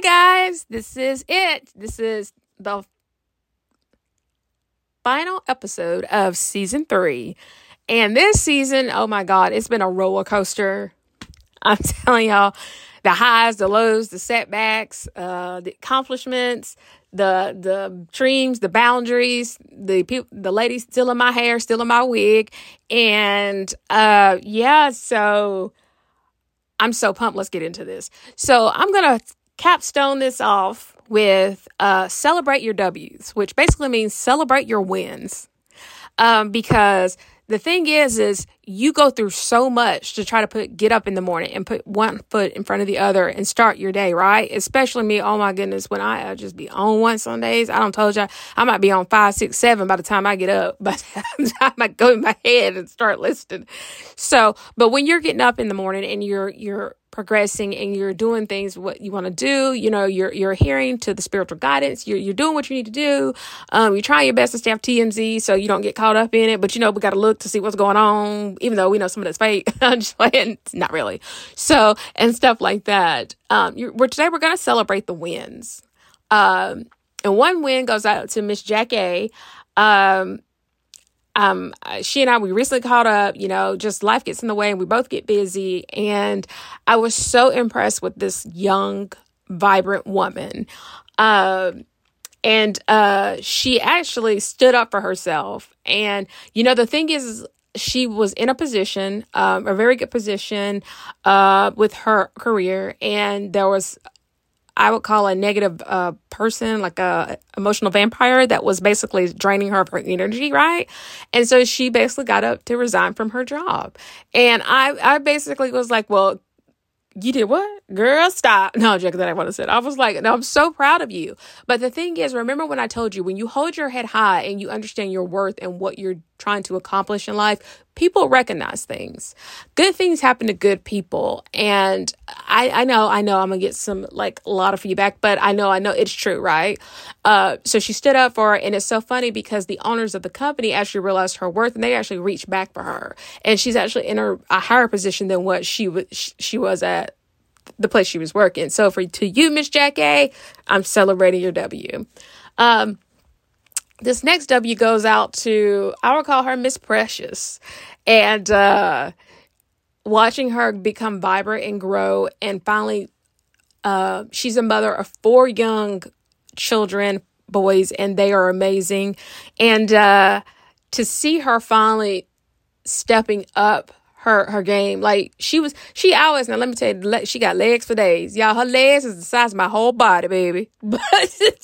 Guys. This is it. This is the final episode of season three. And this season, oh my God, it's been a roller coaster. I'm telling y'all the highs, the lows, the setbacks, uh, the accomplishments, the the dreams, the boundaries, the people, the ladies still in my hair, still in my wig, and uh, yeah. So I'm so pumped. Let's get into this. So I'm gonna capstone this off with uh, celebrate your W's, which basically means celebrate your wins, um, because the thing is is you go through so much to try to put get up in the morning and put one foot in front of the other and start your day right? Especially me oh my goodness when i uh, just be on one some days i don't told you i might be on five six seven by the time i get up but i might go in my head and start listening. So but when you're getting up in the morning and you're you're progressing and you're doing things what you want to do you know you're you're adhering to the spiritual guidance you're, you're doing what you need to do. Um you try your best to stay off tmz so you don't get caught up in it but you know we got to look to see what's going on even though we know some of that's fake. I'm just playing. Not really. So and stuff like that. Um you we're today we're gonna celebrate the wins. Um and one win goes out to miss jack a. Um um, she and I, we recently caught up, you know, just life gets in the way and we both get busy. And I was so impressed with this young, vibrant woman. Um, and uh, she actually stood up for herself. And, you know, the thing is, she was in a position, um, a very good position uh, with her career, and there was I would call a negative uh, person, like a emotional vampire that was basically draining her of her energy, right? And so she basically got up to resign from her job. And I, I basically was like, well, you did what? Girl, stop. No, Jack, that I want to say. I was like, no, I'm so proud of you. But the thing is, remember when I told you, when you hold your head high and you understand your worth and what you're trying to accomplish in life, people recognize things. Good things happen to good people. And I, I know, I know I'm to get some, like, a lot of feedback, but I know, I know it's true, right? Uh, so she stood up for her. And it's so funny because the owners of the company actually realized her worth and they actually reached back for her. And she's actually in a, a higher position than what she was, she was at the place she was working. So for to you, Miss Jack A, I'm celebrating your W. Um, this next W goes out to I will call her Miss Precious, and uh, watching her become vibrant and grow, and finally, uh, she's a mother of four young children, boys, and they are amazing, and uh, to see her finally stepping up her her game. Like she was, she always now. Let me tell you, she got legs for days, y'all. Her legs is the size of my whole body, baby. But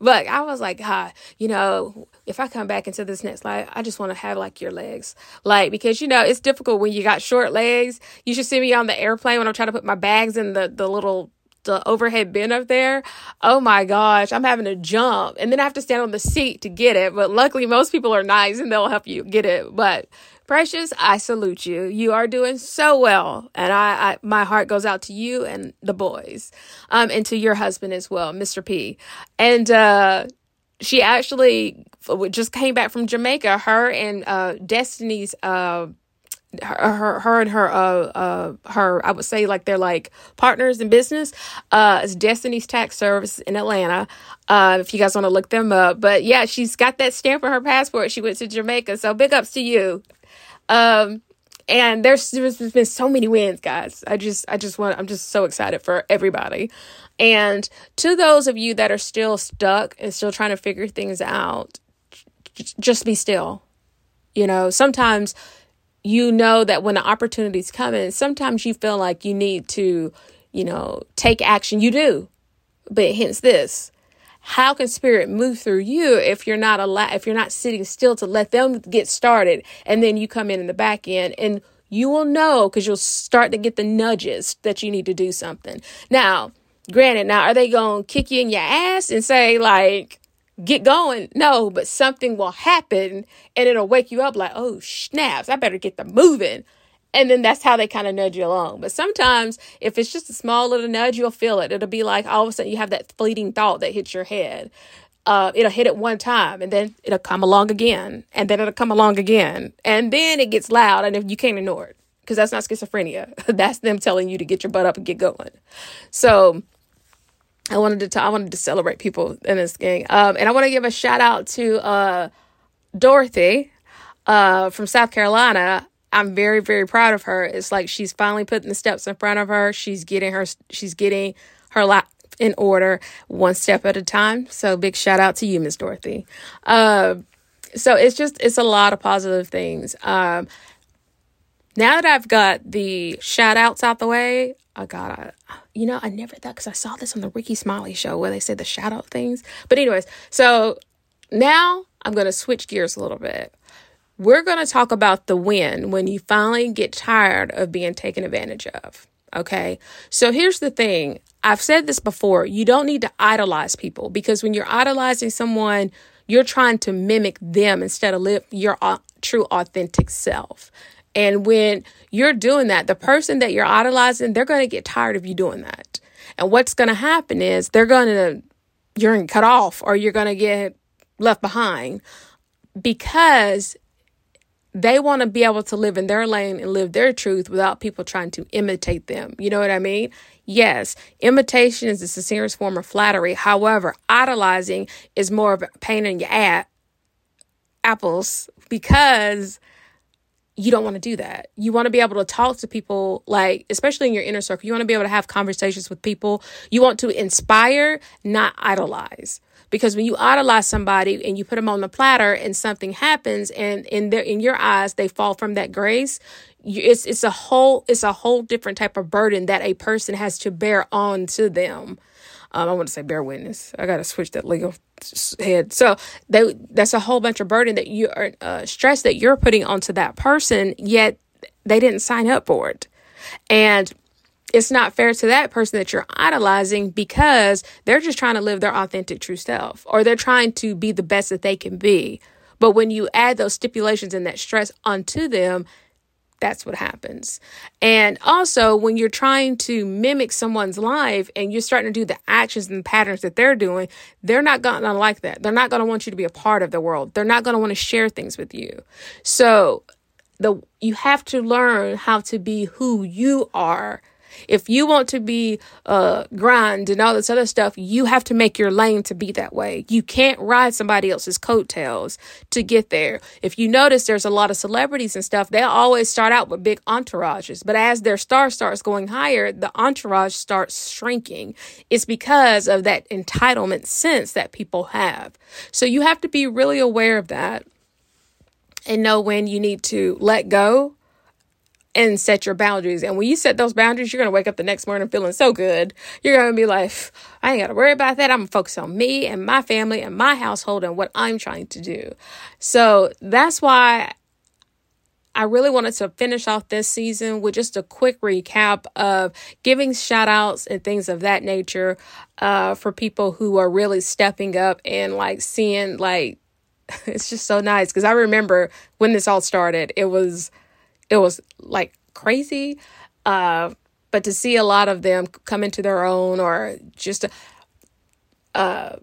but I was like, ah, you know, if I come back into this next life, I just want to have like your legs, like because you know it's difficult when you got short legs. You should see me on the airplane when I'm trying to put my bags in the the little the overhead bin up there. Oh my gosh, I'm having to jump and then I have to stand on the seat to get it. But luckily, most people are nice and they'll help you get it. But Precious, I salute you. You are doing so well. And I, I my heart goes out to you and the boys. Um, and to your husband as well, Mr. P. And uh she actually just came back from Jamaica. Her and uh Destiny's uh her, her, her and her, uh, uh, her, I would say like they're like partners in business. Uh, it's Destiny's Tax Service in Atlanta. Uh, if you guys want to look them up, but yeah, she's got that stamp on her passport. She went to Jamaica, so big ups to you. Um, and there's there's been so many wins, guys. I just I just want I'm just so excited for everybody. And to those of you that are still stuck and still trying to figure things out, just be still. You know, sometimes you know that when the opportunities come in, sometimes you feel like you need to, you know, take action. You do. But hence this how can spirit move through you if you're not allowed if you're not sitting still to let them get started and then you come in in the back end and you will know because you'll start to get the nudges that you need to do something now granted now are they gonna kick you in your ass and say like get going no but something will happen and it'll wake you up like oh snaps i better get the moving and then that's how they kind of nudge you along. But sometimes, if it's just a small little nudge, you'll feel it. It'll be like all of a sudden you have that fleeting thought that hits your head. Uh, it'll hit it one time and then it'll come along again and then it'll come along again and then it gets loud and you can't ignore it because that's not schizophrenia that's them telling you to get your butt up and get going so I wanted to I wanted to celebrate people in this gang. Um, and I want to give a shout out to uh, Dorothy uh, from South Carolina. I'm very very proud of her. It's like she's finally putting the steps in front of her. She's getting her she's getting her life in order one step at a time. So big shout out to you, Miss Dorothy. Uh, so it's just it's a lot of positive things. Um, now that I've got the shout outs out the way, I got you know, I never thought because I saw this on the Rickey Smiley show where they said the shout out things. But, anyways, so now I'm going to switch gears a little bit. We're going to talk about the win when you finally get tired of being taken advantage of. Okay. So here's the thing I've said this before you don't need to idolize people because when you're idolizing someone, you're trying to mimic them instead of live your true authentic self. And when you're doing that, the person that you're idolizing, they're going to get tired of you doing that. And what's going to happen is they're going to, you're going to cut off or you're going to get left behind because they want to be able to live in their lane and live their truth without people trying to imitate them. You know what I mean? Yes, imitation is the sincerest form of flattery. However, idolizing is more of a pain in your ass, apples because you don't want to do that. You want to be able to talk to people, like, especially in your inner circle. You want to be able to have conversations with people. You want to inspire, not idolize. Because when you idolize somebody and you put them on the platter and something happens and in their in your eyes they fall from that grace, it's it's a whole it's a whole different type of burden that a person has to bear on to them. Um, I want to say bear witness. I got to switch that legal head. So they, that's a whole bunch of burden that you are uh, stress that you're putting onto that person, yet they didn't sign up for it. And it's not fair to that person that you're idolizing because they're just trying to live their authentic true self or they're trying to be the best that they can be. But when you add those stipulations and that stress onto them, that's what happens. And also, when you're trying to mimic someone's life and you're starting to do the actions and patterns that they're doing, they're not going to like that. They're not going to want you to be a part of the world. They're not going to want to share things with you. So, the you have to learn how to be who you are if you want to be uh grind and all this other stuff, you have to make your lane to be that way. You can't ride somebody else's coattails to get there. If you notice there's a lot of celebrities and stuff, they always start out with big entourages. But as their star starts going higher, the entourage starts shrinking. It's because of that entitlement sense that people have. So you have to be really aware of that and know when you need to let go and set your boundaries. And when you set those boundaries, you're going to wake up the next morning feeling so good. You're going to be like, I ain't got to worry about that. I'm going to focus on me and my family and my household and what I'm trying to do. So that's why I really wanted to finish off this season with just a quick recap of giving shout outs and things of that nature uh, for people who are really stepping up and like seeing like it's just so nice because I remember when this all started, it was it was like crazy. Uh, but to see a lot of them come into their own or just uh,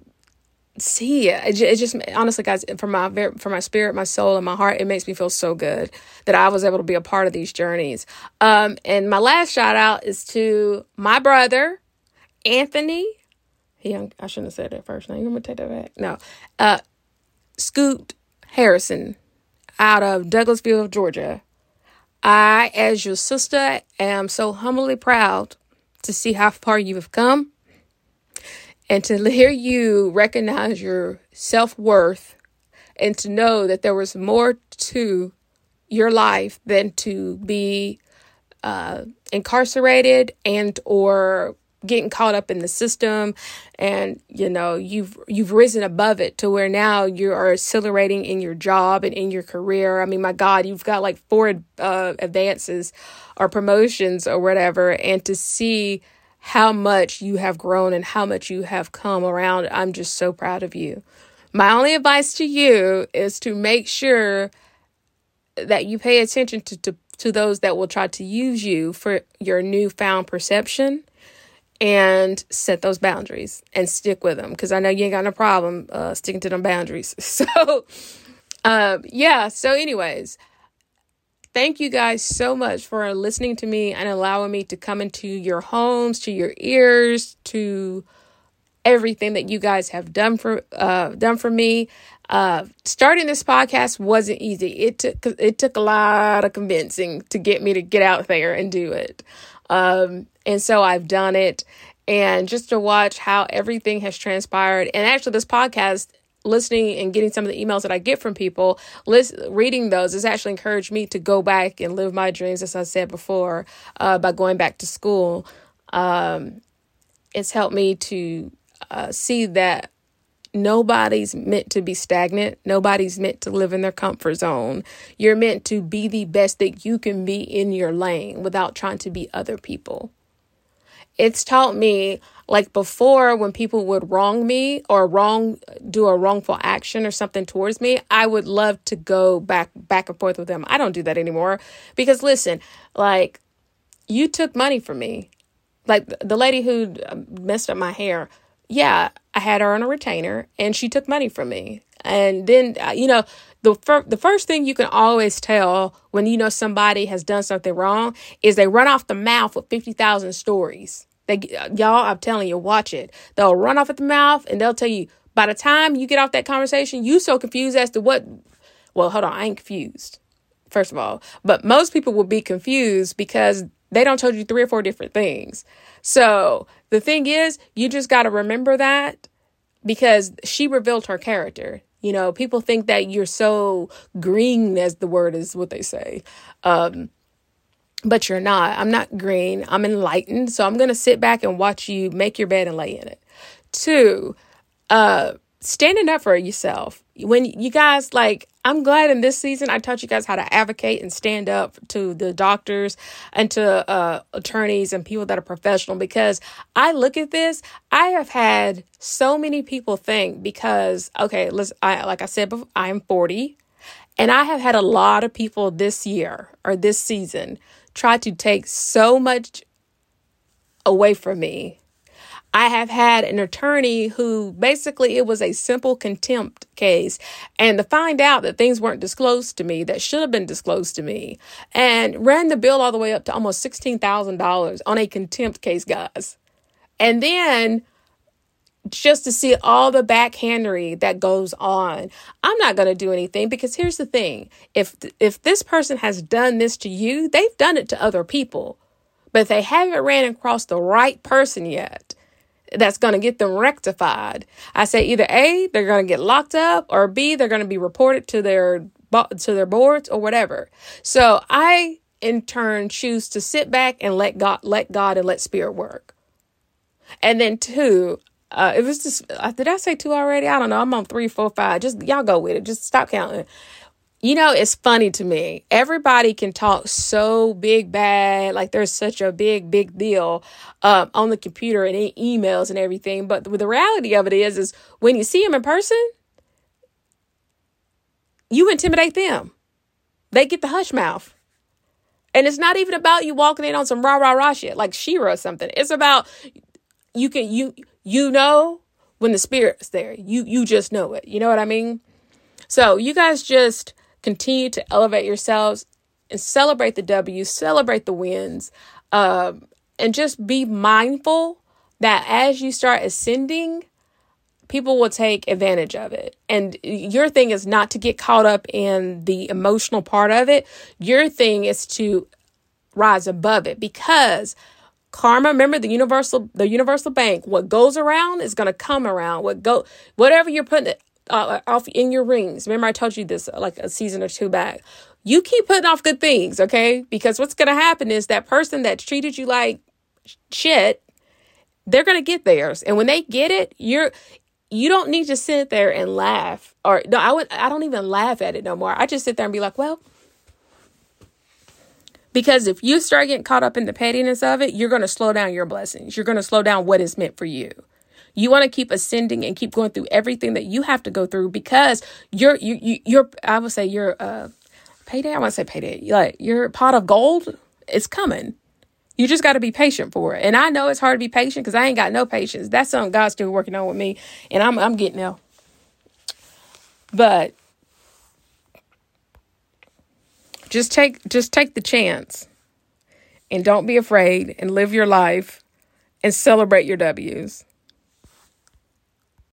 see it, it just honestly, guys, for my for my spirit, my soul, and my heart, it makes me feel so good that I was able to be a part of these journeys. Um, and my last shout out is to my brother, Anthony. He, I shouldn't have said that first name. I'm gonna take that back. No, uh, Scoot Harrison out of Douglasville, Georgia. I, as your sister, am so humbly proud to see how far you have come and to hear you recognize your self worth and to know that there was more to your life than to be uh, incarcerated and or getting caught up in the system and you know you've you've risen above it to where now you are accelerating in your job and in your career. I mean my god you've got like four uh, advances or promotions or whatever. And to see how much you have grown and how much you have come around i'm just so proud of you. My only advice to you is to make sure that you pay attention to, to to those that will try to use you for your newfound perception and set those boundaries and stick with them because I know you ain't got no problem uh, sticking to them boundaries. So, uh, yeah. So, anyways, thank you guys so much for listening to me and allowing me to come into your homes, to your ears, to everything that you guys have done for uh, done for me. Uh, starting this podcast wasn't easy. It took it took a lot of convincing to get me to get out there and do it. Um, and so I've done it. And just to watch how everything has transpired, and actually, this podcast listening and getting some of the emails that I get from people, list, reading those has actually encouraged me to go back and live my dreams, as I said before, uh, by going back to school. Um, it's helped me to uh, see that nobody's meant to be stagnant. Nobody's meant to live in their comfort zone. You're meant to be the best that you can be in your lane without trying to be other people. It's taught me like before when people would wrong me or wrong do a wrongful action or something towards me, I would love to go back back and forth with them. I don't do that anymore because listen, like you took money from me. Like the lady who messed up my hair, yeah, I had her on a retainer and she took money from me. And then, uh, you know, the, fir- the first thing you can always tell when you know somebody has done something wrong is they run off the mouth with 50,000 stories. They, y'all, I'm telling you, watch it. They'll run off at the mouth and they'll tell you, by the time you get off that conversation, you so confused as to what, well, hold on, I ain't confused, first of all. But most people will be confused because they don't told you three or four different things. So the thing is, you just got to remember that because she revealed her character. You know, people think that you're so green, as the word is what they say. Um, but you're not. I'm not green. I'm enlightened. So I'm going to sit back and watch you make your bed and lay in it. Two, uh, standing up for yourself. When you guys like, I'm glad in this season I taught you guys how to advocate and stand up to the doctors and to uh, attorneys and people that are professional because I look at this. I have had so many people think because okay, let's. I like I said before, I'm 40, and I have had a lot of people this year or this season try to take so much away from me I have had an attorney who basically it was a simple contempt case and to find out that things weren't disclosed to me that should have been disclosed to me and ran the bill all the way up to almost $16,000 on a contempt case, guys. And then just to see all the backhandery that goes on. I'm not going to do anything because here's the thing. If if this person has done this to you, they've done it to other people. But they haven't ran across the right person yet that's going to get them rectified. I say either A, they're going to get locked up or B, they're going to be reported to their to their boards or whatever. So I in turn choose to sit back and let God let God and let spirit work. And then two, uh, it was just uh, did I say two already? I don't know. I'm on three, four, five. Just y'all go with it. Just stop counting. You know, it's funny to me. Everybody can talk so big bad, like there's such a big, big deal um, on the computer and in emails and everything. But the reality of it is, is when you see them in person, you intimidate them. They get the hush mouth. And it's not even about you walking in on some rah rah rah shit like She-Ra or something. It's about you can you you know when the spirit's there. You you just know it. You know what I mean? So you guys just continue to elevate yourselves and celebrate the W's, celebrate the wins, um, and just be mindful that as you start ascending, people will take advantage of it. And your thing is not to get caught up in the emotional part of it. Your thing is to rise above it because karma remember the universal the universal bank what goes around is going to come around what go whatever you're putting uh, off in your rings. Remember, I told you this uh, like a season or two back. You keep putting off good things, okay? Because what's going to happen is that person that treated you like shit, they're going to get theirs. And when they get it, you're you don't need to sit there and laugh or no i would i don't even laugh at it no more i just sit there and be like well because if you start getting caught up in the pettiness of it you're going to slow down your blessings you're going to slow down what is meant for you you want to keep ascending and keep going through everything that you have to go through because you're you, you you're I would say your uh payday. I want to say payday. Like your pot of gold is coming. You just got to be patient for it. And I know it's hard to be patient because I ain't got no patience. That's something God's still working on with me, and I'm I'm getting there. But just take just take the chance, and don't be afraid, and live your life, and celebrate your W's.